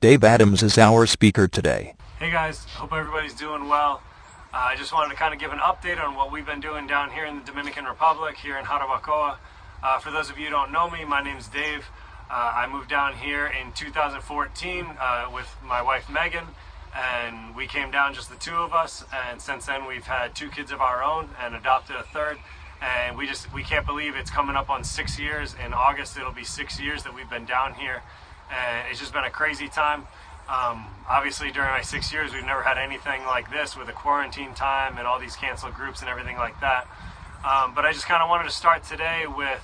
Dave Adams is our speaker today. Hey guys, hope everybody's doing well. Uh, I just wanted to kind of give an update on what we've been doing down here in the Dominican Republic, here in Jarabacoa. Uh, for those of you who don't know me, my name's Dave. Uh, I moved down here in 2014 uh, with my wife Megan, and we came down just the two of us. And since then, we've had two kids of our own and adopted a third. And we just we can't believe it's coming up on six years. In August, it'll be six years that we've been down here, and it's just been a crazy time. Um, obviously, during my six years, we've never had anything like this with a quarantine time and all these canceled groups and everything like that. Um, but I just kind of wanted to start today with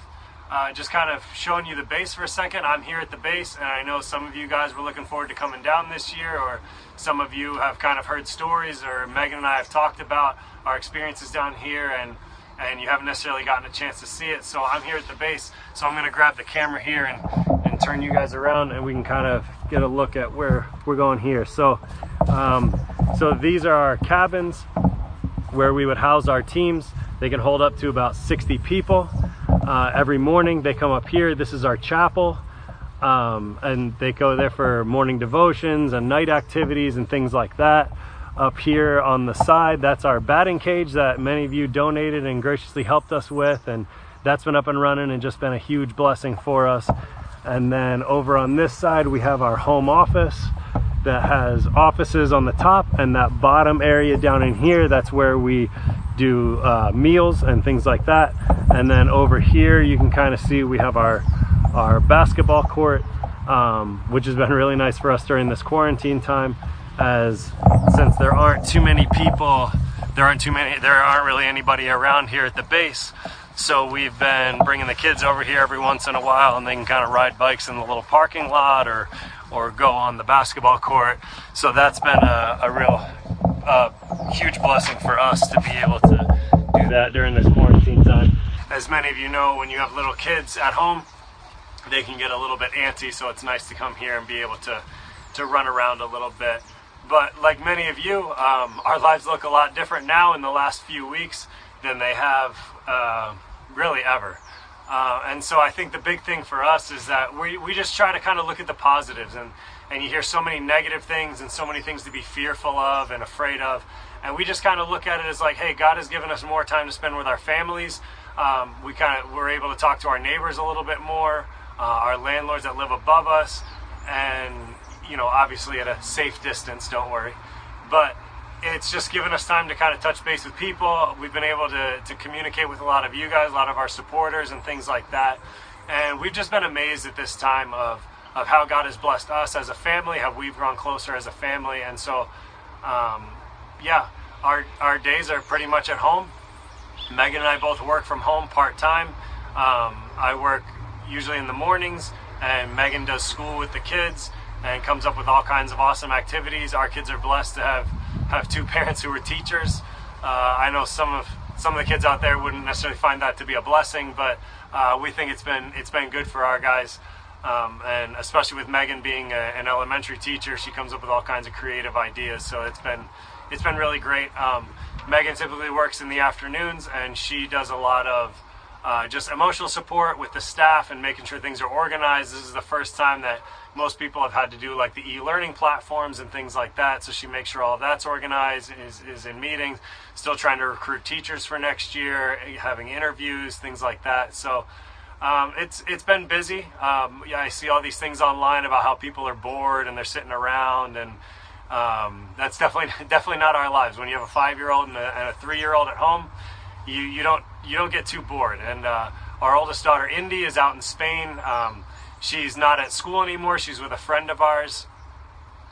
uh, just kind of showing you the base for a second. I'm here at the base, and I know some of you guys were looking forward to coming down this year, or some of you have kind of heard stories, or Megan and I have talked about our experiences down here, and and you haven't necessarily gotten a chance to see it. So I'm here at the base, so I'm going to grab the camera here and, and turn you guys around, and we can kind of get a look at where we're going here. So, um, so these are our cabins where we would house our teams. They can hold up to about 60 people. Uh, every morning they come up here. This is our chapel. Um, and they go there for morning devotions and night activities and things like that. Up here on the side, that's our batting cage that many of you donated and graciously helped us with. And that's been up and running and just been a huge blessing for us. And then over on this side, we have our home office that has offices on the top and that bottom area down in here, that's where we do uh, meals and things like that. And then over here, you can kind of see we have our, our basketball court, um, which has been really nice for us during this quarantine time as since there aren't too many people, there aren't too many, there aren't really anybody around here at the base. So we've been bringing the kids over here every once in a while and they can kind of ride bikes in the little parking lot or, or go on the basketball court. So that's been a, a real a huge blessing for us to be able to do that during this quarantine time. As many of you know, when you have little kids at home, they can get a little bit antsy, so it's nice to come here and be able to, to run around a little bit. But like many of you, um, our lives look a lot different now in the last few weeks than they have uh, really ever. Uh, and so I think the big thing for us is that we, we just try to kind of look at the positives and and you hear so many negative things and so many things to be fearful of and afraid of. And we just kind of look at it as like, hey, God has given us more time to spend with our families. Um, we kind of we're able to talk to our neighbors a little bit more, uh, our landlords that live above us, and you know, obviously at a safe distance. Don't worry, but it's just given us time to kind of touch base with people. We've been able to to communicate with a lot of you guys, a lot of our supporters, and things like that. And we've just been amazed at this time of of how God has blessed us as a family, how we've grown closer as a family. And so, um, yeah, our, our days are pretty much at home. Megan and I both work from home part time. Um, I work usually in the mornings, and Megan does school with the kids and comes up with all kinds of awesome activities. Our kids are blessed to have, have two parents who are teachers. Uh, I know some of some of the kids out there wouldn't necessarily find that to be a blessing, but uh, we think it's been it's been good for our guys. Um, and especially with Megan being a, an elementary teacher, she comes up with all kinds of creative ideas. So it's been it's been really great. Um, Megan typically works in the afternoons, and she does a lot of uh, just emotional support with the staff and making sure things are organized. This is the first time that most people have had to do like the e-learning platforms and things like that. So she makes sure all of that's organized, is, is in meetings, still trying to recruit teachers for next year, having interviews, things like that. So um, it's it's been busy. Um, yeah, I see all these things online about how people are bored and they're sitting around, and um, that's definitely definitely not our lives. When you have a five year old and a, a three year old at home, you you don't you don't get too bored. And uh, our oldest daughter Indy is out in Spain. Um, she's not at school anymore. She's with a friend of ours.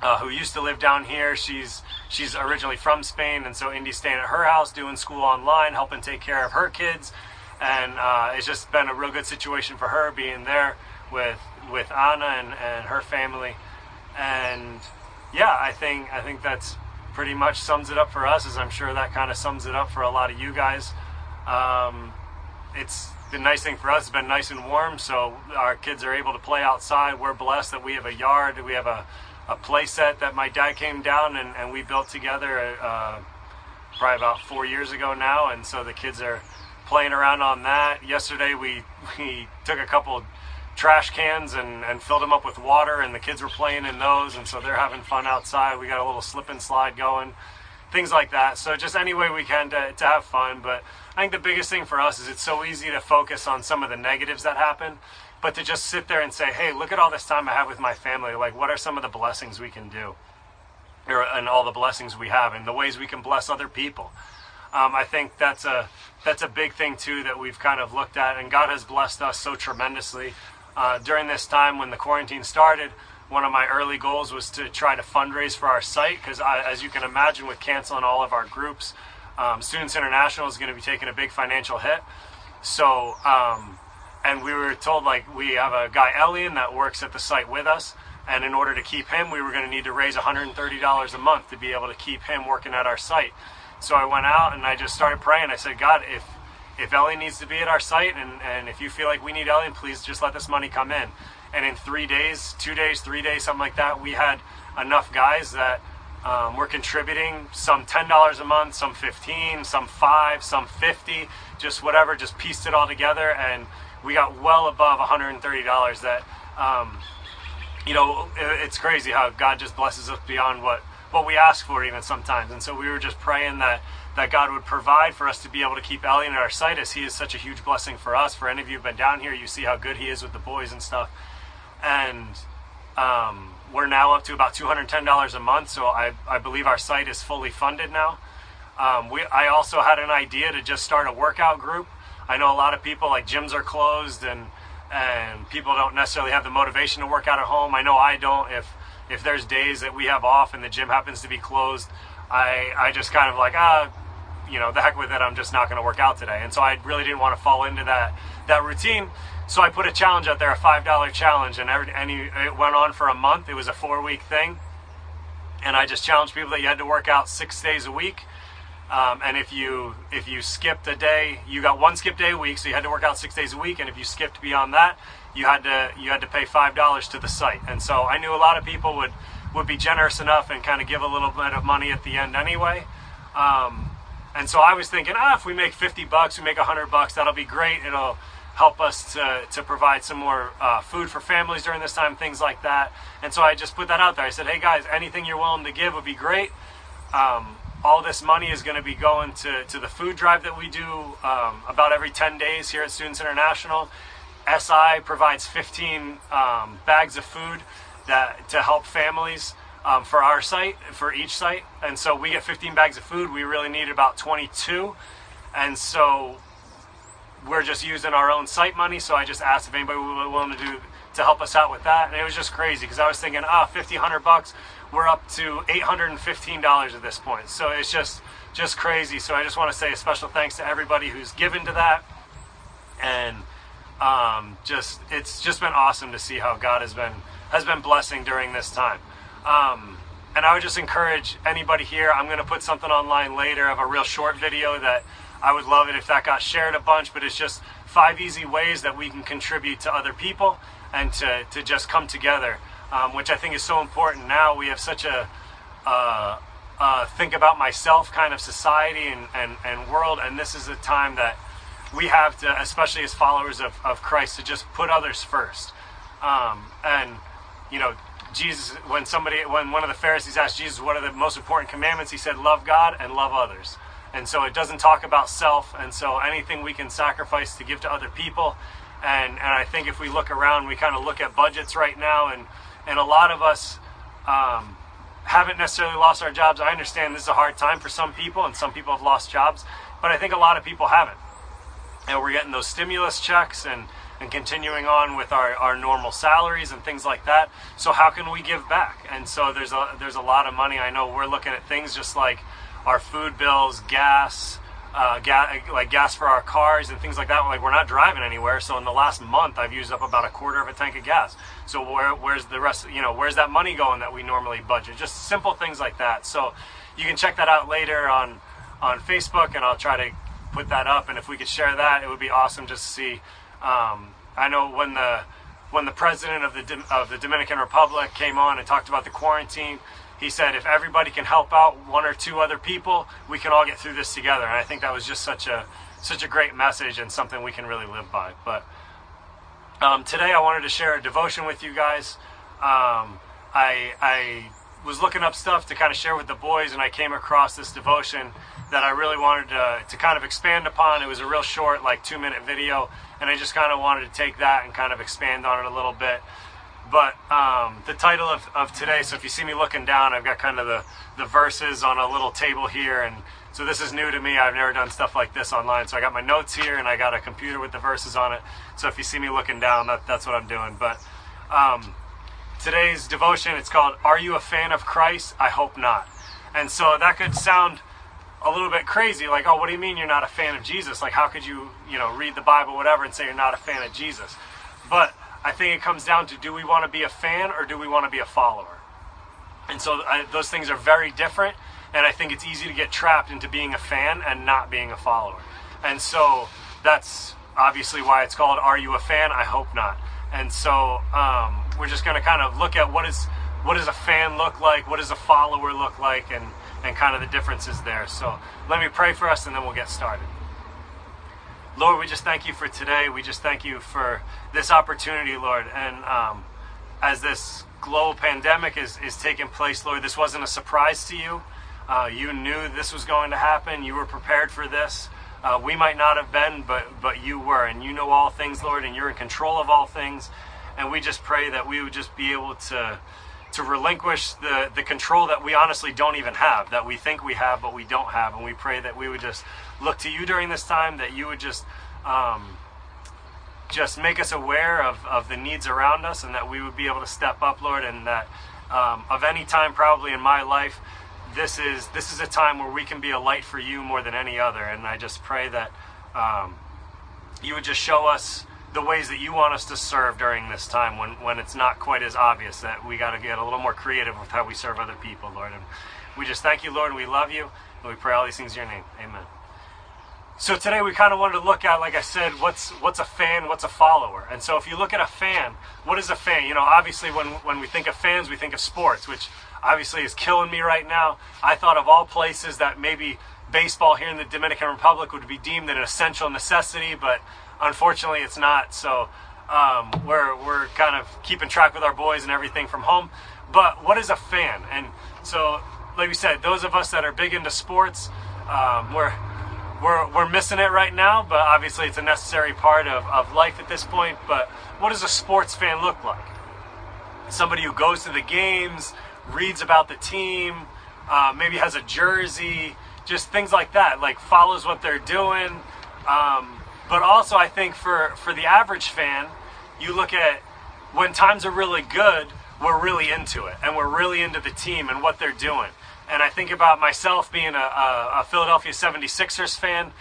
Uh, who used to live down here? She's she's originally from Spain, and so Indy's staying at her house, doing school online, helping take care of her kids and uh, it's just been a real good situation for her being there with with Anna and, and her family, and yeah, I think I think that's pretty much sums it up for us. As I'm sure that kind of sums it up for a lot of you guys. Um, it's the nice thing for us. It's been nice and warm, so our kids are able to play outside. We're blessed that we have a yard. We have a, a play set that my dad came down and, and we built together uh, probably about four years ago now, and so the kids are playing around on that. Yesterday we we took a couple trash cans and, and filled them up with water, and the kids were playing in those, and so they're having fun outside. We got a little slip and slide going, things like that. So just any way we can to, to have fun. But I think the biggest thing for us is it's so easy to focus on some of the negatives that happen, but to just sit there and say, hey, look at all this time I have with my family. Like, what are some of the blessings we can do? And all the blessings we have, and the ways we can bless other people. Um, I think that's a that's a big thing too that we've kind of looked at, and God has blessed us so tremendously. Uh, during this time when the quarantine started, one of my early goals was to try to fundraise for our site because, as you can imagine, with canceling all of our groups, um, Students International is going to be taking a big financial hit. So, um, and we were told like we have a guy Elian that works at the site with us, and in order to keep him, we were going to need to raise $130 a month to be able to keep him working at our site. So I went out and I just started praying. I said, God, if if Ellie needs to be at our site and, and if you feel like we need Ellie, please just let this money come in. And in three days, two days, three days, something like that, we had enough guys that um, were contributing some $10 a month, some 15, some five, some 50, just whatever, just pieced it all together. And we got well above $130 that, um, you know, it's crazy how God just blesses us beyond what, what we ask for even sometimes. And so we were just praying that that God would provide for us to be able to keep Elliot at our site as he is such a huge blessing for us. For any of you who've been down here, you see how good he is with the boys and stuff. And um, we're now up to about $210 a month, so I, I believe our site is fully funded now. Um, we, I also had an idea to just start a workout group. I know a lot of people, like gyms are closed and and people don't necessarily have the motivation to work out at home. I know I don't. If if there's days that we have off and the gym happens to be closed, I I just kind of like ah you know, the heck with it, I'm just not going to work out today. And so I really didn't want to fall into that that routine. So I put a challenge out there, a five dollar challenge, and every, and it went on for a month. It was a four week thing, and I just challenged people that you had to work out six days a week. Um, and if you if you skipped a day, you got one skip day a week, so you had to work out six days a week. And if you skipped beyond that, you had to you had to pay five dollars to the site. And so I knew a lot of people would would be generous enough and kind of give a little bit of money at the end anyway. Um, and so I was thinking, ah, if we make 50 bucks, we make 100 bucks, that'll be great. It'll help us to, to provide some more uh, food for families during this time, things like that. And so I just put that out there. I said, hey guys, anything you're willing to give would be great. Um, all this money is going to be going to, to the food drive that we do um, about every 10 days here at Students International. SI provides 15 um, bags of food that to help families um, for our site, for each site. And so we get 15 bags of food. We really need about 22. And so we're just using our own site money. So I just asked if anybody was willing to do to help us out with that. And it was just crazy because I was thinking, ah, 50, 100 bucks. We're up to $815 at this point. So it's just just crazy. So I just want to say a special thanks to everybody who's given to that. And um, just it's just been awesome to see how God has been has been blessing during this time. Um, and I would just encourage anybody here. I'm going to put something online later of a real short video that I would love it if that got shared a bunch. But it's just five easy ways that we can contribute to other people and to, to just come together, um, which I think is so important. Now we have such a uh, uh, think about myself kind of society and, and, and world, and this is a time that we have to, especially as followers of, of Christ, to just put others first. Um, and, you know, Jesus, when somebody, when one of the Pharisees asked Jesus, what are the most important commandments? He said, love God and love others. And so it doesn't talk about self. And so anything we can sacrifice to give to other people. And, and I think if we look around, we kind of look at budgets right now, and, and a lot of us um, haven't necessarily lost our jobs. I understand this is a hard time for some people, and some people have lost jobs, but I think a lot of people haven't. And we're getting those stimulus checks and and continuing on with our, our normal salaries and things like that. So how can we give back? And so there's a there's a lot of money. I know we're looking at things just like our food bills, gas, uh, gas like gas for our cars and things like that. Like we're not driving anywhere. So in the last month, I've used up about a quarter of a tank of gas. So where where's the rest? You know, where's that money going that we normally budget? Just simple things like that. So you can check that out later on on Facebook, and I'll try to put that up. And if we could share that, it would be awesome just to see um, I know when the when the president of the of the Dominican Republic came on and talked about the quarantine, he said if everybody can help out one or two other people, we can all get through this together. And I think that was just such a such a great message and something we can really live by. But Um, today I wanted to share a devotion with you guys. Um, I, I was looking up stuff to kind of share with the boys, and I came across this devotion that I really wanted to, to kind of expand upon. It was a real short, like two minute video, and I just kind of wanted to take that and kind of expand on it a little bit. But um, the title of, of today, so if you see me looking down, I've got kind of the, the verses on a little table here. And so this is new to me. I've never done stuff like this online. So I got my notes here and I got a computer with the verses on it. So if you see me looking down, that, that's what I'm doing. But um, today's devotion, it's called Are You a Fan of Christ? I Hope Not. And so that could sound a little bit crazy like oh what do you mean you're not a fan of jesus like how could you you know read the bible whatever and say you're not a fan of jesus but I think it comes down to do we want to be a fan or do we want to be a follower? And so I, those things are very different. And I think it's easy to get trapped into being a fan and not being a follower. And so that's obviously why it's called Are You a Fan? I hope not. And so um, we're just going to kind of look at what is what does a fan look like? What does a follower look like? And, and kind of the differences there. So let me pray for us and then we'll get started. Lord, we just thank you for today. We just thank you for this opportunity, Lord. And um, as this global pandemic is, is taking place, Lord, this wasn't a surprise to you. Uh, you knew this was going to happen. You were prepared for this. Uh, we might not have been, but but you were, and you know all things, Lord, and you're in control of all things. And we just pray that we would just be able to to relinquish the, the control that we honestly don't even have, that we think we have, but we don't have. And we pray that we would just look to you during this time, that you would just um, just make us aware of, of the needs around us, and that we would be able to step up, Lord, and that um, of any time probably in my life, this is this is a time where we can be a light for you more than any other. And I just pray that um, you would just show us the ways that you want us to serve during this time when, when it's not quite as obvious that we got to get a little more creative with how we serve other people, Lord. And we just thank you, Lord, and we love you, and we pray all these things in your name. Amen. So today we kind of wanted to look at, like I said, what's what's a fan, what's a follower. And so if you look at a fan, what is a fan? You know, obviously when when we think of fans, we think of sports, which obviously is killing me right now. I thought of all places that maybe baseball here in the Dominican Republic would be deemed an essential necessity, but unfortunately it's not. So um, we're, we're kind of keeping track with our boys and everything from home. But what is a fan? And so, like we said, those of us that are big into sports, um, we're, we're, we're missing it right now, but obviously it's a necessary part of, of life at this point. But what does a sports fan look like? Somebody who goes to the games, reads about the team, uh, maybe has a jersey, just things like that, like follows what they're doing. Um, but also, I think for, for the average fan, you look at when times are really good, we're really into it and we're really into the team and what they're doing. And I think about myself being a, a, a Philadelphia 76ers fan.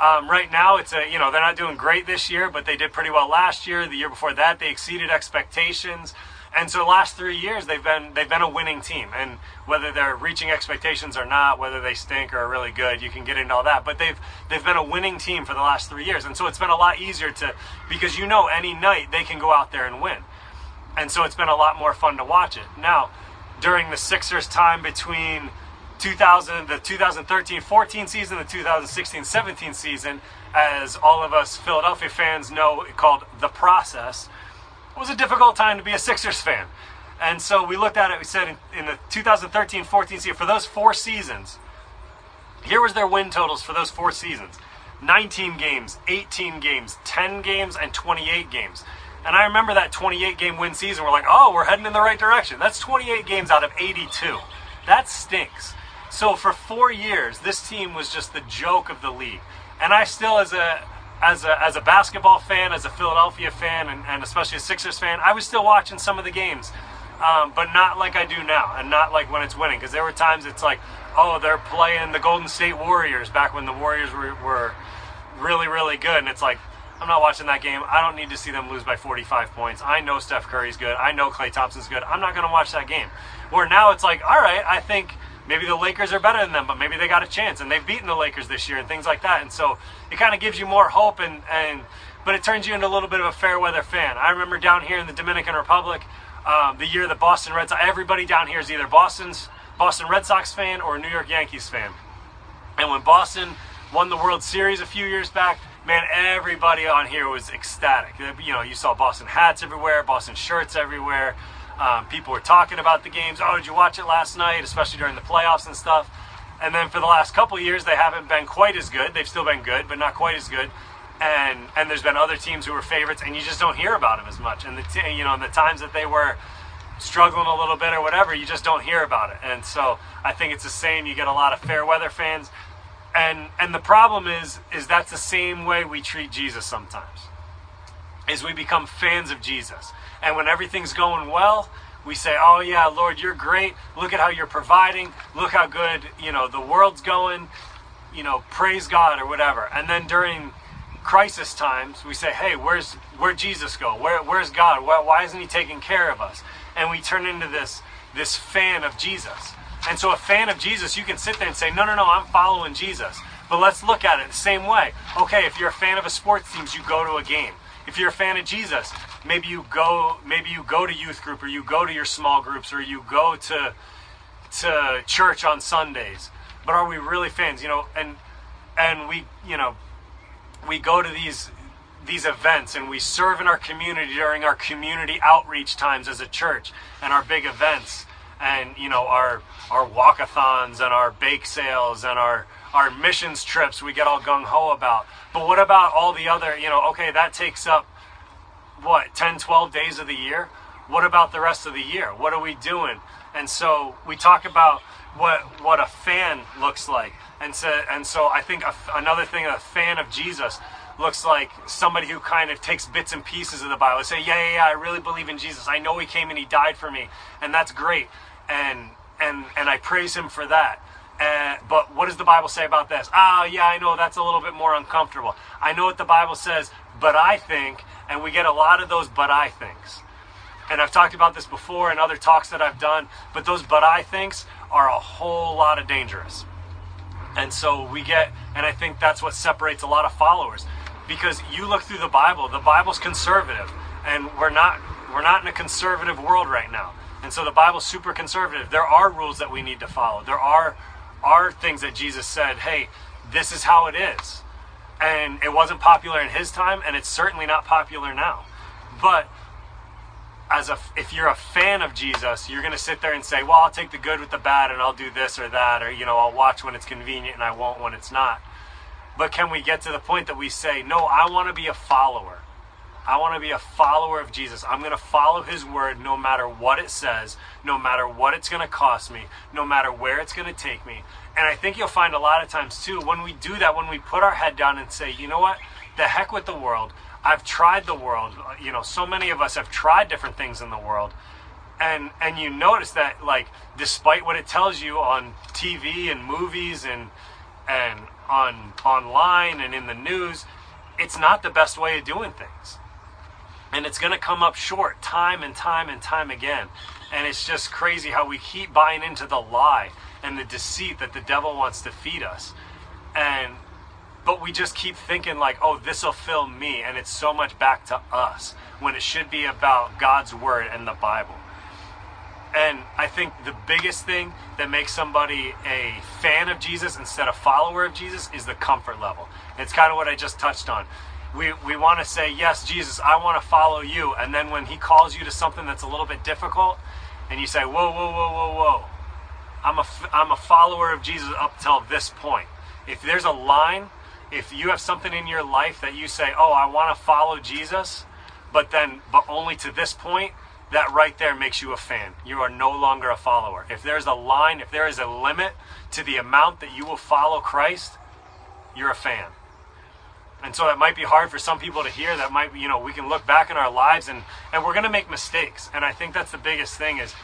Um, right now, it's a you know they're not doing great this year, but they did pretty well last year. The year before that, they exceeded expectations. And so the last three years they've been they've been a winning team. And whether they're reaching expectations or not, whether they stink or are really good, you can get into all that. But they've they've been a winning team for the last three years. And so it's been a lot easier to because you know any night they can go out there and win. And so it's been a lot more fun to watch it. Now, during the Sixers time between 2000 the 2013-14 season, the 2016-17 season, as all of us Philadelphia fans know, called the process it was a difficult time to be a Sixers fan. And so we looked at it, we said in, in the 2013 14 season, for those four seasons, here was their win totals for those four seasons 19 games, 18 games, 10 games, and 28 games. And I remember that 28 game win season. We're like, oh, we're heading in the right direction. That's 28 games out of 82. That stinks. So for four years, this team was just the joke of the league. And I still, as a as a, as a basketball fan, as a Philadelphia fan, and, and especially a Sixers fan, I was still watching some of the games, um, but not like I do now, and not like when it's winning. Because there were times it's like, oh, they're playing the Golden State Warriors back when the Warriors were, were really, really good, and it's like, I'm not watching that game. I don't need to see them lose by 45 points. I know Steph Curry's good. I know Klay Thompson's good. I'm not going to watch that game. Where now it's like, all right, I think maybe the Lakers are better than them, but maybe they got a chance and they've beaten the Lakers this year and things like that. And so it kind of gives you more hope and, and but it turns you into a little bit of a fair weather fan. I remember down here in the Dominican Republic, um, the year the Boston Red Sox, everybody down here is either Boston's Boston Red Sox fan or a New York Yankees fan. And when Boston won the World Series a few years back, man, everybody on here was ecstatic. You know, you saw Boston hats everywhere, Boston shirts everywhere. Um, people were talking about the games. Oh, did you watch it last night? Especially during the playoffs and stuff. And then for the last couple years, they haven't been quite as good. They've still been good, but not quite as good. And and there's been other teams who were favorites, and you just don't hear about them as much. And the t- you know, in the times that they were struggling a little bit or whatever, you just don't hear about it. And so I think it's the same. You get a lot of fair weather fans, and and the problem is is that's the same way we treat Jesus sometimes. Is we become fans of Jesus, and when everything's going well, we say, "Oh yeah, Lord, you're great. Look at how you're providing. Look how good you know the world's going. You know, praise God or whatever." And then during crisis times, we say, "Hey, where's where Jesus go? Where where's God? Why, why isn't He taking care of us?" And we turn into this this fan of Jesus. And so, a fan of Jesus, you can sit there and say, "No, no, no, I'm following Jesus." But let's look at it the same way. Okay, if you're a fan of a sports team, you go to a game. If you're a fan of Jesus, maybe you go maybe you go to youth group or you go to your small groups or you go to to church on Sundays. But are we really fans? You know, and and we, you know, we go to these these events and we serve in our community during our community outreach times as a church and our big events and you know our our walkathons and our bake sales and our our missions trips we get all gung ho about. But what about all the other you know okay that takes up what 10 12 days of the year? What about the rest of the year? What are we doing? And so we talk about what what a fan looks like. And so and so i think a, another thing a fan of jesus looks like somebody who kind of takes bits and pieces of the bible say yeah yeah yeah i really believe in jesus. I know he came and he died for me. And that's great and and and i praise him for that uh, but what does the Bible say about this? Ah, yeah, I know that's a little bit more uncomfortable. I know what the Bible says, but I think, and we get a lot of those but I thinks. And I've talked about this before in other talks that I've done, but those but I thinks are a whole lot of dangerous. And so we get, and I think that's what separates a lot of followers. Because you look through the Bible, the Bible's conservative, and we're not we're not in a conservative world right now. And so the Bible's super conservative. There are rules that we need to follow. There are are things that Jesus said, hey, this is how it is. And it wasn't popular in his time, and it's certainly not popular now. But as a, if you're a fan of Jesus, you're going to sit there and say, well, I'll take the good with the bad, and I'll do this or that, or you know, I'll watch when it's convenient and I won't when it's not. But can we get to the point that we say, no, I want to be a follower. I want to be a follower of Jesus. I'm going to follow his word no matter what it says, no matter what it's going to cost me, no matter where it's going to take me. And I think you'll find a lot of times too, when we do that, when we put our head down and say, you know what, the heck with the world. I've tried the world. You know, so many of us have tried different things in the world. And, and you notice that like despite what it tells you on TV and movies and and on online and in the news, it's not the best way of doing things and it's going to come up short time and time and time again. And it's just crazy how we keep buying into the lie and the deceit that the devil wants to feed us. And but we just keep thinking like, "Oh, this will fill me," and it's so much back to us when it should be about God's word and the Bible. And I think the biggest thing that makes somebody a fan of Jesus instead of follower of Jesus is the comfort level. It's kind of what I just touched on we, we want to say, Yes, Jesus, I want to follow you. And then when he calls you to something that's a little bit difficult, and you say, Whoa, whoa, whoa, whoa, whoa. I'm a, I'm a follower of Jesus up till this point. If there's a line, if you have something in your life that you say, Oh, I want to follow Jesus, but then, but only to this point, that right there makes you a fan. You are no longer a follower. If there's a line, if there is a limit to the amount that you will follow Christ, you're a fan and so that might be hard for some people to hear that might you know we can look back in our lives and and we're going to make mistakes. And i think that's the biggest thing is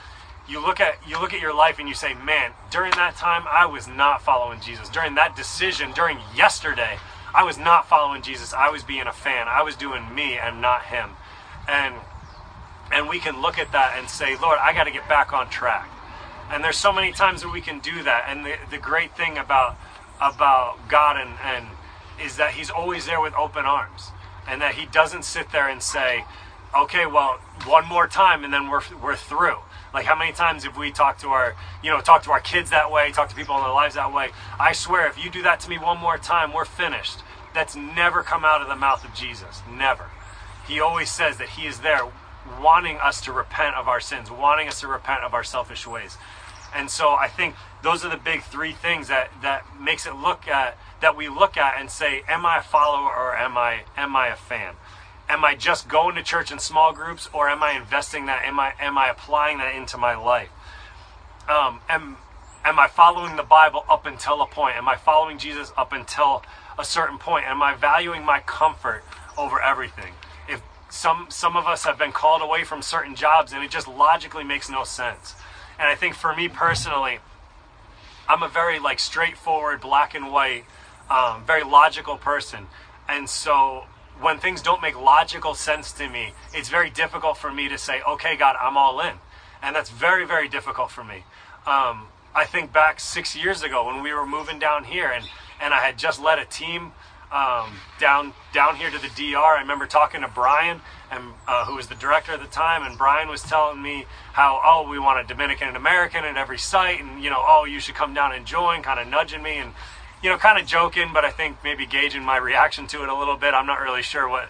you look at you look at your life and you say man during that time i was not following jesus. During that decision during yesterday i was not following jesus. I was being a fan. I was doing me and not him. And and we can look at that and say lord i got to get back on track. And there's so many times that we can do that. And the, the great thing about about god and and is that he's always there with open arms and that he doesn't sit there and say, okay, well, one more time and then we're, we're through. Like how many times have we talked to our, you know, talk to our kids that way, talk to people in their lives that way? I swear, if you do that to me one more time, we're finished. that's never come out of the mouth of Jesus. Never. He always says that He is there wanting us to repent of our sins, wanting us to repent of our selfish ways. And so I think those are the big three things that, that makes it look at that we look at and say, Am I a follower or am I am I a fan? Am I just going to church in small groups or am I investing that? Am I am I applying that into my life? Um, am am I following the Bible up until a point? Am I following Jesus up until a certain point? Am I valuing my comfort over everything? If some some of us have been called away from certain jobs and it just logically makes no sense. And I think for me personally, I'm a very like straightforward, black and white, um, very logical person. And so when things don't make logical sense to me, it's very difficult for me to say, okay, God, I'm all in. And that's very, very difficult for me. Um, I think back six years ago when we were moving down here and, and I had just led a team um, down down here to the DR. I remember talking to Brian, and uh, who was the director at the time, and Brian was telling me how oh we want a Dominican and American at every site, and you know oh you should come down and join, kind of nudging me, and you know kind of joking, but I think maybe gauging my reaction to it a little bit. I'm not really sure what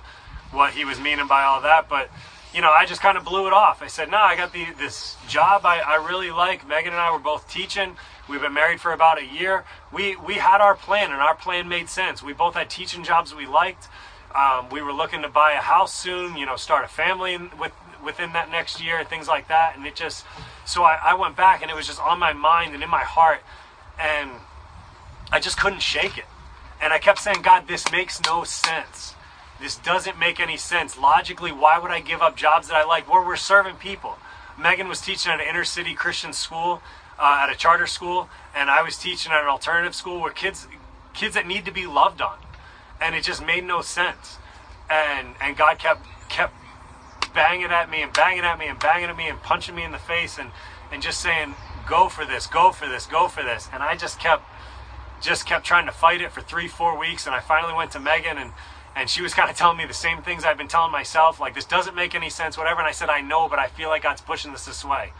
what he was meaning by all that, but you know, I just kind of blew it off. I said, no, I got the, this job I, I really like. Megan and I were both teaching. We've been married for about a year. We, we had our plan, and our plan made sense. We both had teaching jobs we liked. Um, we were looking to buy a house soon, you know, start a family with, within that next year, things like that. And it just, so I, I went back, and it was just on my mind and in my heart, and I just couldn't shake it. And I kept saying, God, this makes no sense. This doesn't make any sense. Logically, why would I give up jobs that I like where we're serving people? Megan was teaching at an inner city Christian school, uh, at a charter school, and I was teaching at an alternative school where kids kids that need to be loved on. And it just made no sense. And and God kept kept banging at me and banging at me and banging at me and punching me in the face and and just saying, "Go for this, go for this, go for this." And I just kept just kept trying to fight it for 3 4 weeks and I finally went to Megan and and she was kind of telling me the same things I've been telling myself, like this doesn't make any sense, whatever. And I said, I know, but I feel like God's pushing this this way.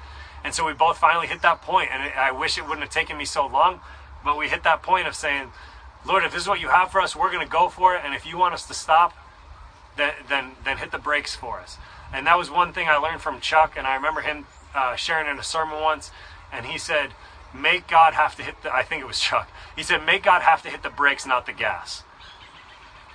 And so we both finally hit that point, and I wish it wouldn't have taken me so long, but we hit that point of saying, Lord, if this is what you have for us, we're going to go for it. And if you want us to stop, then then then hit the brakes for us. And that was one thing I learned from Chuck, and I remember him uh, sharing in a sermon once, and he said, "Make God have to hit the." I think it was Chuck. He said, "Make God have to hit the brakes, not the gas."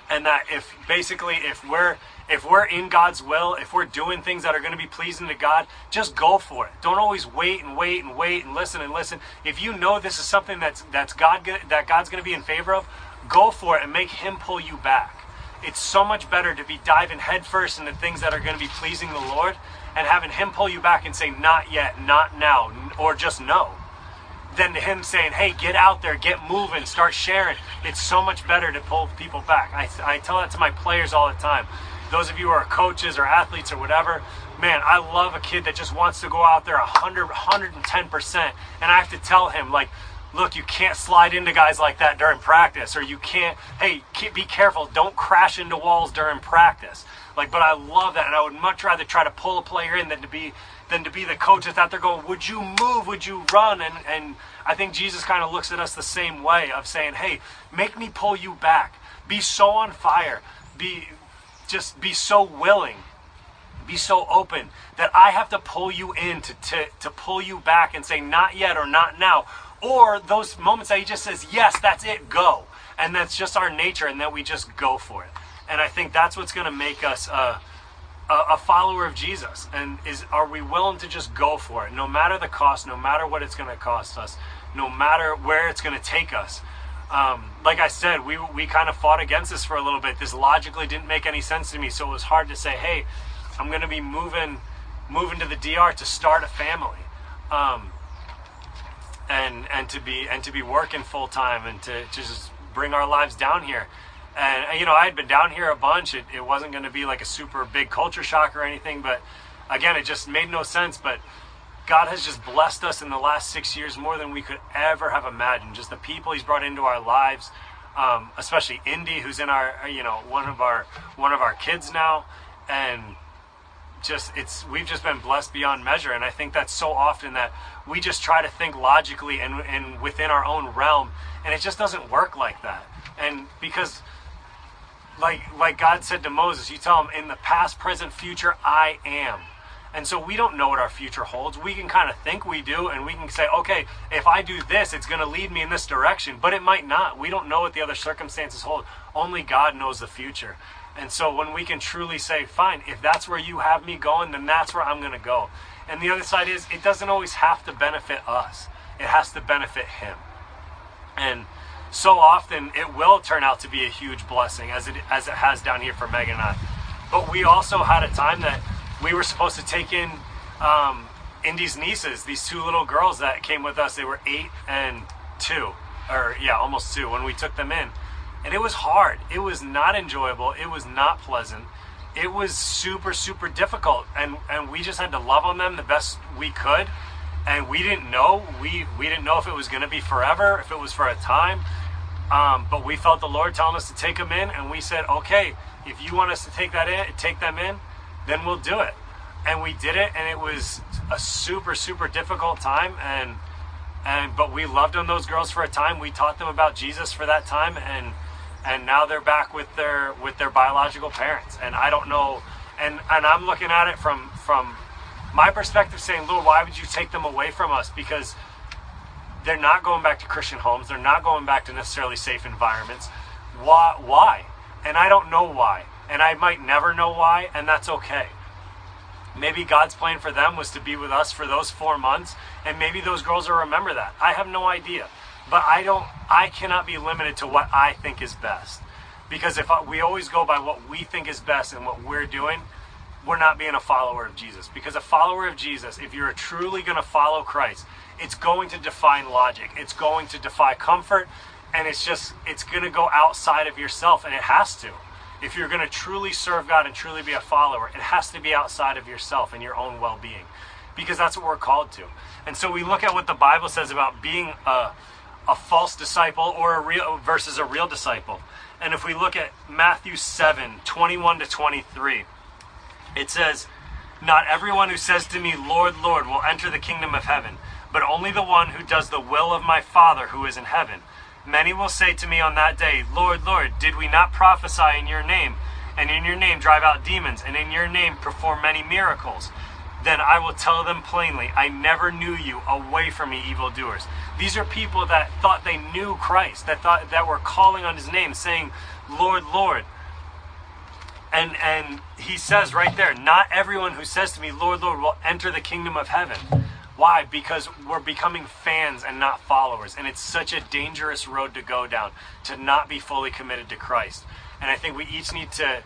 and that if basically if we're if we're in God's will, if we're doing things that are going to be pleasing to God, just go for it. Don't always wait and wait and wait and listen and listen. If you know this is something that's that's God that God's going to be in favor of, go for it and make Him pull you back. It's so much better to be diving headfirst into things that are going to be pleasing the Lord and having Him pull you back and say, "Not yet, not now," or just no than him saying, hey, get out there, get moving, start sharing. It's so much better to pull people back. I, I tell that to my players all the time. Those of you who are coaches or athletes or whatever, man, I love a kid that just wants to go out there 100, 110%. And I have to tell him, like, look, you can't slide into guys like that during practice, or you can't, hey, be careful, don't crash into walls during practice. Like, but I love that, and I would much rather try to pull a player in than to be than to be the coach that's out there going, would you move? Would you run? And, and I think Jesus kind of looks at us the same way of saying, hey, make me pull you back. Be so on fire. Be just be so willing. Be so open that I have to pull you in to, to, to pull you back and say, not yet or not now. Or those moments that he just says, yes, that's it, go. And that's just our nature and that we just go for it. And I think that's what's going to make us. Uh, a, a follower of Jesus? And is are we willing to just go for it, no matter the cost, no matter what it's going to cost us, no matter where it's going to take us? Um, like I said, we we kind of fought against this for a little bit. This logically didn't make any sense to me, so it was hard to say, "Hey, I'm going to be moving moving to the DR to start a family." Um, and and to be and to be working full time and to, to just bring our lives down here and, you know, I had been down here a bunch. It, it wasn't going to be like a super big culture shock or anything, but again, it just made no sense. But God has just blessed us in the last six years more than we could ever have imagined. Just the people He's brought into our lives, um, especially Indy, who's in our, you know, one of our one of our kids now, and just it's we've just been blessed beyond measure. And I think that's so often that we just try to think logically and, and within our own realm, and it just doesn't work like that. And because like like God said to Moses, you tell him in the past, present, future, I am. And so we don't know what our future holds. We can kind of think we do, and we can say, okay, if I do this, it's going to lead me in this direction, but it might not. We don't know what the other circumstances hold. Only God knows the future. And so when we can truly say, fine, if that's where you have me going, then that's where I'm going to go. And the other side is, it doesn't always have to benefit us, it has to benefit Him. And so often it will turn out to be a huge blessing, as it, as it has down here for Megan and I. But we also had a time that we were supposed to take in um, Indy's nieces, these two little girls that came with us. They were eight and two, or yeah, almost two when we took them in. And it was hard. It was not enjoyable. It was not pleasant. It was super, super difficult. And, and we just had to love on them the best we could. And we didn't know. We, we didn't know if it was going to be forever, if it was for a time. Um, but we felt the Lord telling us to take them in. And we said, okay, if you want us to take that in, take them in, then we'll do it. And we did it, and it was a super, super difficult time. And and but we loved on those girls for a time. We taught them about Jesus for that time, and and now they're back with their with their biological parents. And I don't know, and and I'm looking at it from from my perspective, saying, Lord, why would you take them away from us? Because they're not going back to Christian homes. They're not going back to necessarily safe environments. Why? Why? And I don't know why and I might never know why, and that's okay. Maybe God's plan for them was to be with us for those four months, and maybe those girls will remember that. I have no idea. But I don't, I cannot be limited to what I think is best. Because if we always go by what we think is best and what we're doing, we're not being a follower of Jesus. Because a follower of Jesus, if you're truly going to follow Christ, it's going to define logic, it's going to defy comfort, and it's just, it's going to go outside of yourself, and it has to if you're going to truly serve God and truly be a follower, it has to be outside of yourself and your own well being because that's what we're called to. And so we look at what the Bible says about being a, a false disciple or a real versus a real disciple. And if we look at Matthew 7 21 to 23, it says, Not everyone who says to me, Lord, Lord, will enter the kingdom of heaven, but only the one who does the will of my Father who is in heaven. Many will say to me on that day, Lord, Lord, did we not prophesy in your name, and in your name drive out demons, and in your name perform many miracles? Then I will tell them plainly, I never knew you. Away from me, evildoers. These are people that thought they knew Christ, that thought that were calling on his name, saying, Lord, Lord. And and he says right there, not everyone who says to me, Lord, Lord, will enter the kingdom of heaven why? Because we're becoming fans and not followers. And it's such a dangerous road to go down to not be fully committed to Christ. And I think we each need to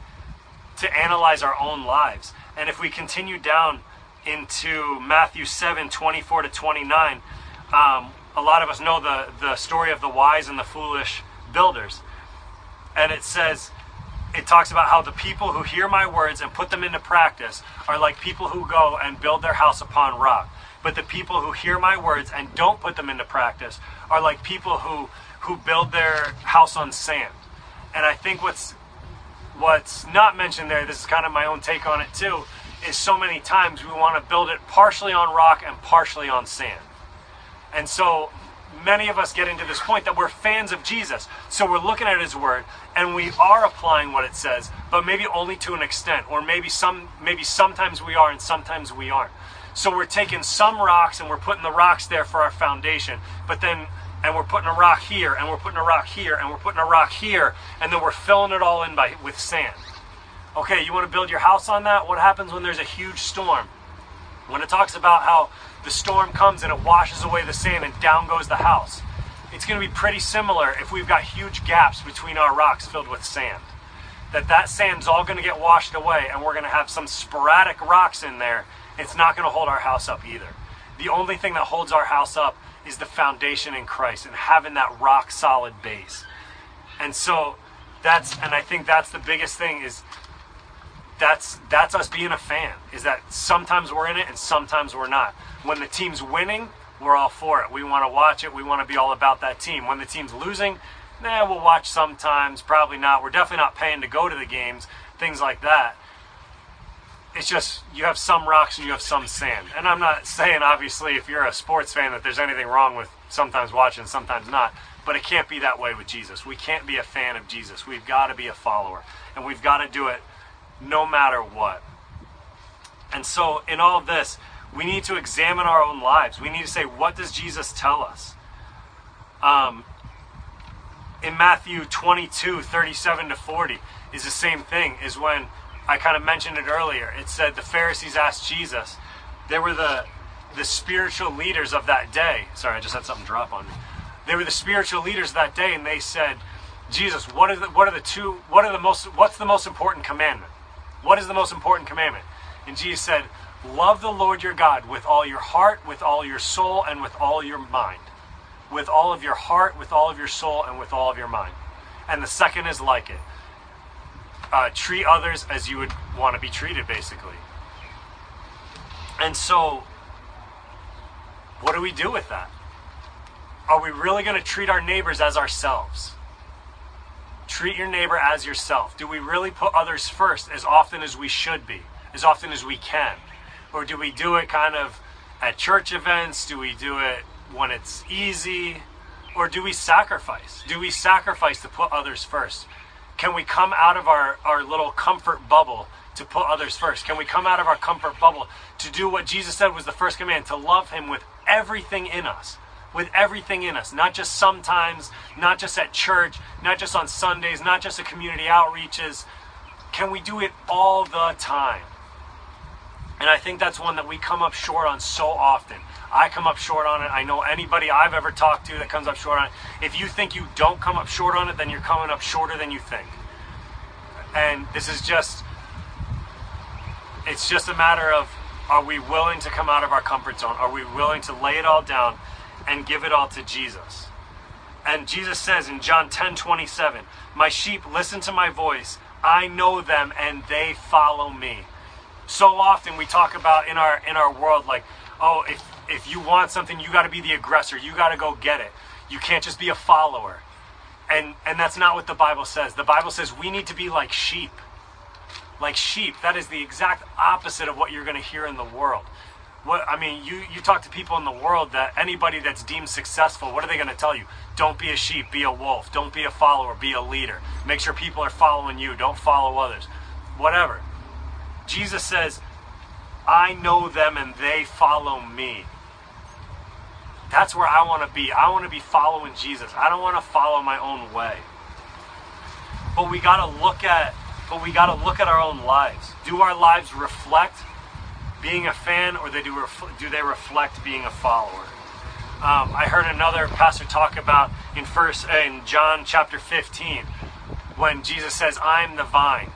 to analyze our own lives. And if we continue down into Matthew 7, 24 to 29, um, a lot of us know the, the story of the wise and the foolish builders. And it says, it talks about how the people who hear my words and put them into practice are like people who go and build their house upon rock. But the people who hear my words and don't put them into practice are like people who who build their house on sand. And I think what's what's not mentioned there, this is kind of my own take on it too, is so many times we want to build it partially on rock and partially on sand. And so many of us get into this point that we're fans of Jesus. So we're looking at his word and we are applying what it says, but maybe only to an extent or maybe some maybe sometimes we are and sometimes we aren't. So we're taking some rocks and we're putting the rocks there for our foundation, but then and we're putting a rock here and we're putting a rock here and we're putting a rock here and then we're filling it all in by with sand. Okay, you want to build your house on that? What happens when there's a huge storm? When it talks about how the storm comes and it washes away the sand and down goes the house. It's going to be pretty similar if we've got huge gaps between our rocks filled with sand. That that sand's all going to get washed away and we're going to have some sporadic rocks in there it's not going to hold our house up either. The only thing that holds our house up is the foundation in Christ and having that rock solid base. And so that's and I think that's the biggest thing is that's that's us being a fan is that sometimes we're in it and sometimes we're not. When the team's winning, we're all for it. We want to watch it. We want to be all about that team. When the team's losing, nah, we'll watch sometimes, probably not. We're definitely not paying to go to the games, things like that it's just you have some rocks and you have some sand. And I'm not saying, obviously, if you're a sports fan, that there's anything wrong with sometimes watching, sometimes not. But it can't be that way with Jesus. We can't be a fan of Jesus. We've got to be a follower. And we've got to do it no matter what. And so, in all of this, we need to examine our own lives. We need to say, what does Jesus tell us? Um, in Matthew 22, 37 to 40, is the same thing, is when I kind of mentioned it earlier. It said the Pharisees asked Jesus. They were the the spiritual leaders of that day. Sorry, I just had something drop on me. They were the spiritual leaders that day, and they said, Jesus, what are the what are the two what are the most what's the most important commandment? What is the most important commandment? And Jesus said, Love the Lord your God with all your heart, with all your soul, and with all your mind. With all of your heart, with all of your soul, and with all of your mind. And the second is like it uh, treat others as you would want to be treated, basically. And so, what do we do with that? Are we really going to treat our neighbors as ourselves? Treat your neighbor as yourself. Do we really put others first as often as we should be, as often as we can? Or do we do it kind of at church events? Do we do it when it's easy? Or do we sacrifice? Do we sacrifice to put others first? Can we come out of our, our little comfort bubble to put others first? Can we come out of our comfort bubble to do what Jesus said was the first command to love Him with everything in us? With everything in us, not just sometimes, not just at church, not just on Sundays, not just at community outreaches. Can we do it all the time? And I think that's one that we come up short on so often. I come up short on it. I know anybody I've ever talked to that comes up short on it. If you think you don't come up short on it, then you're coming up shorter than you think. And this is just, it's just a matter of are we willing to come out of our comfort zone? Are we willing to lay it all down and give it all to Jesus? And Jesus says in John 10 27, My sheep listen to my voice. I know them and they follow me. So often we talk about in our in our world like, oh, if if you want something, you got to be the aggressor. You got to go get it. You can't just be a follower. And and that's not what the Bible says. The Bible says we need to be like sheep. Like sheep. That is the exact opposite of what you're going to hear in the world. What I mean, you you talk to people in the world that anybody that's deemed successful, what are they going to tell you? Don't be a sheep, be a wolf. Don't be a follower, be a leader. Make sure people are following you. Don't follow others. Whatever. Jesus says, I know them and they follow me. That's where I want to be. I want to be following Jesus. I don't want to follow my own way. But we got to look at but we got to look at our own lives. Do our lives reflect being a fan or they do, ref- do they reflect being a follower? Um, I heard another pastor talk about in first in John chapter 15 when Jesus says, "I'm the vine,"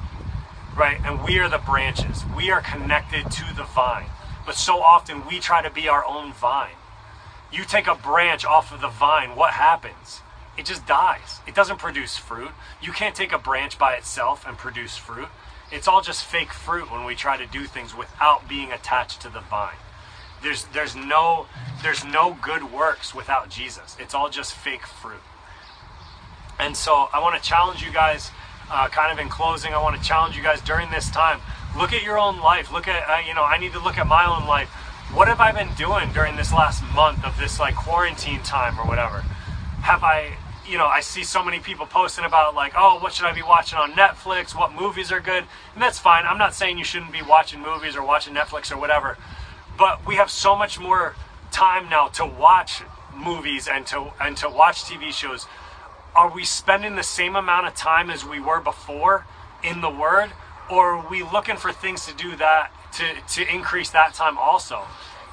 right, and we are the branches. We are connected to the vine, but so often we try to be our own vine. You take a branch off of the vine, what happens? It just dies. It doesn't produce fruit. You can't take a branch by itself and produce fruit. It's all just fake fruit when we try to do things without being attached to the vine. There's there's no there's no good works without Jesus. It's all just fake fruit. And so I want to challenge you guys, uh, kind of in closing. I want to challenge you guys during this time. Look at your own life. Look at uh, you know I need to look at my own life what have I been doing during this last month of this like quarantine time or whatever? Have I, you know, I see so many people posting about like, oh, what should I be watching on Netflix? What movies are good? And that's fine. I'm not saying you shouldn't be watching movies or watching Netflix or whatever. But we have so much more time now to watch movies and to and to watch TV shows. Are we spending the same amount of time as we were before in the Word, or are we looking for things to do that to, to increase that time also.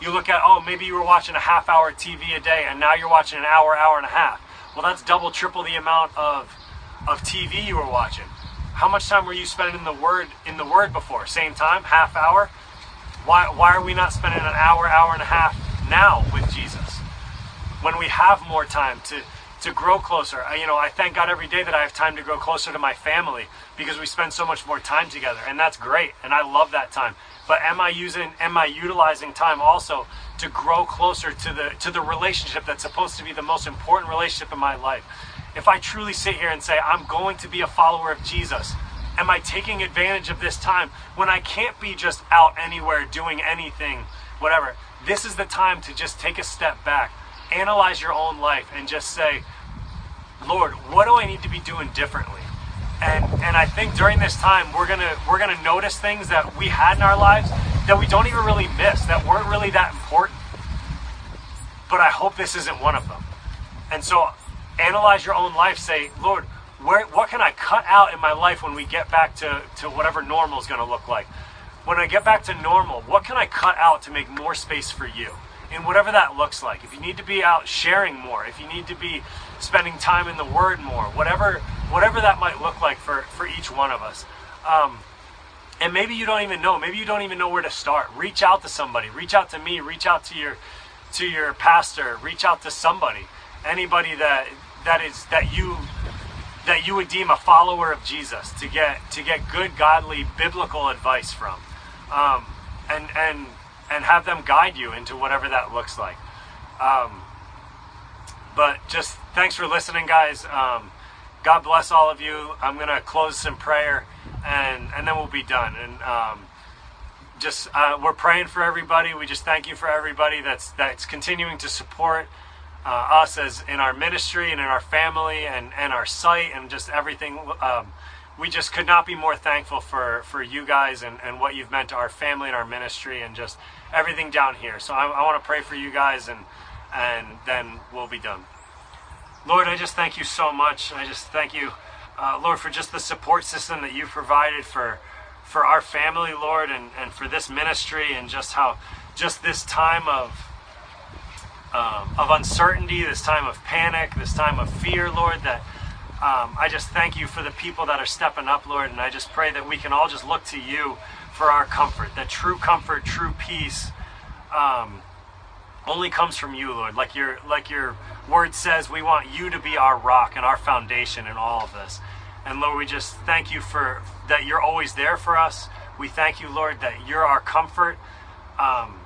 You look at, oh, maybe you were watching a half hour TV a day and now you're watching an hour, hour and a half. Well, that's double, triple the amount of, of TV you were watching. How much time were you spending in the Word in the Word before? Same time, half hour? Why, why are we not spending an hour, hour and a half now with Jesus? When we have more time to, to grow closer. I, you know, I thank God every day that I have time to grow closer to my family because we spend so much more time together, and that's great, and I love that time. But am I using, am I utilizing time also to grow closer to the to the relationship that's supposed to be the most important relationship in my life? If I truly sit here and say I'm going to be a follower of Jesus, am I taking advantage of this time when I can't be just out anywhere doing anything, whatever? This is the time to just take a step back, analyze your own life, and just say, Lord, what do I need to be doing differently? And and I think during this time we're gonna we're gonna notice things that we had in our lives that we don't even really miss, that weren't really that important. But I hope this isn't one of them. And so analyze your own life, say, Lord, where, what can I cut out in my life when we get back to, to whatever normal is going to look like? When I get back to normal, what can I cut out to make more space for you? And whatever that looks like. If you need to be out sharing more, if you need to be spending time in the Word more, whatever whatever that might look like for, for each one of us. Um, and maybe you don't even know. Maybe you don't even know where to start. Reach out to somebody. Reach out to me. Reach out to your to your pastor. Reach out to somebody. Anybody that that is that you that you would deem a follower of Jesus to get to get good, godly, biblical advice from, um, and and and have them guide you into whatever that looks like. Um, but just thanks for listening, guys. Um, God bless all of you. I'm gonna close some prayer, and and then we'll be done. And um, just uh, we're praying for everybody. We just thank you for everybody that's that's continuing to support uh, us as in our ministry and in our family and, and our site and just everything. Um, we just could not be more thankful for, for you guys and, and what you've meant to our family and our ministry and just everything down here. So I, I want to pray for you guys and, and then we'll be done. Lord, I just thank you so much. I just thank you, uh, Lord, for just the support system that you've provided for for our family, Lord, and, and for this ministry and just how just this time of um, of uncertainty, this time of panic, this time of fear, Lord, that um, I just thank you for the people that are stepping up, Lord, and I just pray that we can all just look to you for our comfort, that true comfort, true peace um, only comes from you, Lord. Like your like your word says, we want you to be our rock and our foundation in all of this. And Lord, we just thank you for that you're always there for us. We thank you, Lord, that you're our comfort. Um,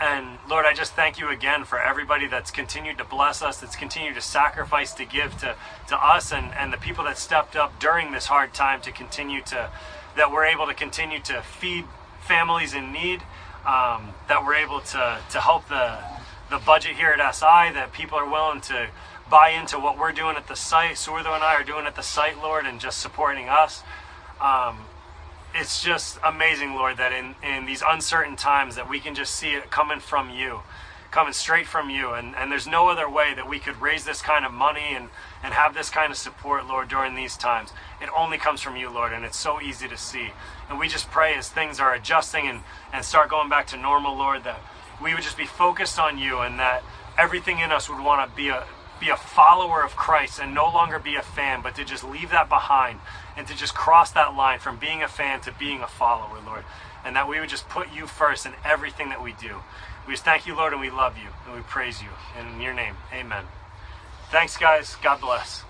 and Lord, I just thank you again for everybody that's continued to bless us, that's continued to sacrifice to give to, to us and, and the people that stepped up during this hard time to continue to, that we're able to continue to feed families in need, um, that we're able to, to help the, the budget here at SI, that people are willing to buy into what we're doing at the site, Surtho and I are doing at the site, Lord, and just supporting us. Um, it's just amazing, Lord, that in, in these uncertain times that we can just see it coming from you, coming straight from you. And, and there's no other way that we could raise this kind of money and, and have this kind of support, Lord, during these times. It only comes from you, Lord, and it's so easy to see. And we just pray as things are adjusting and, and start going back to normal, Lord, that we would just be focused on you and that everything in us would want to be a be a follower of Christ and no longer be a fan, but to just leave that behind and to just cross that line from being a fan to being a follower, Lord. And that we would just put you first in everything that we do. We just thank you, Lord, and we love you and we praise you. In your name, amen. Thanks, guys. God bless.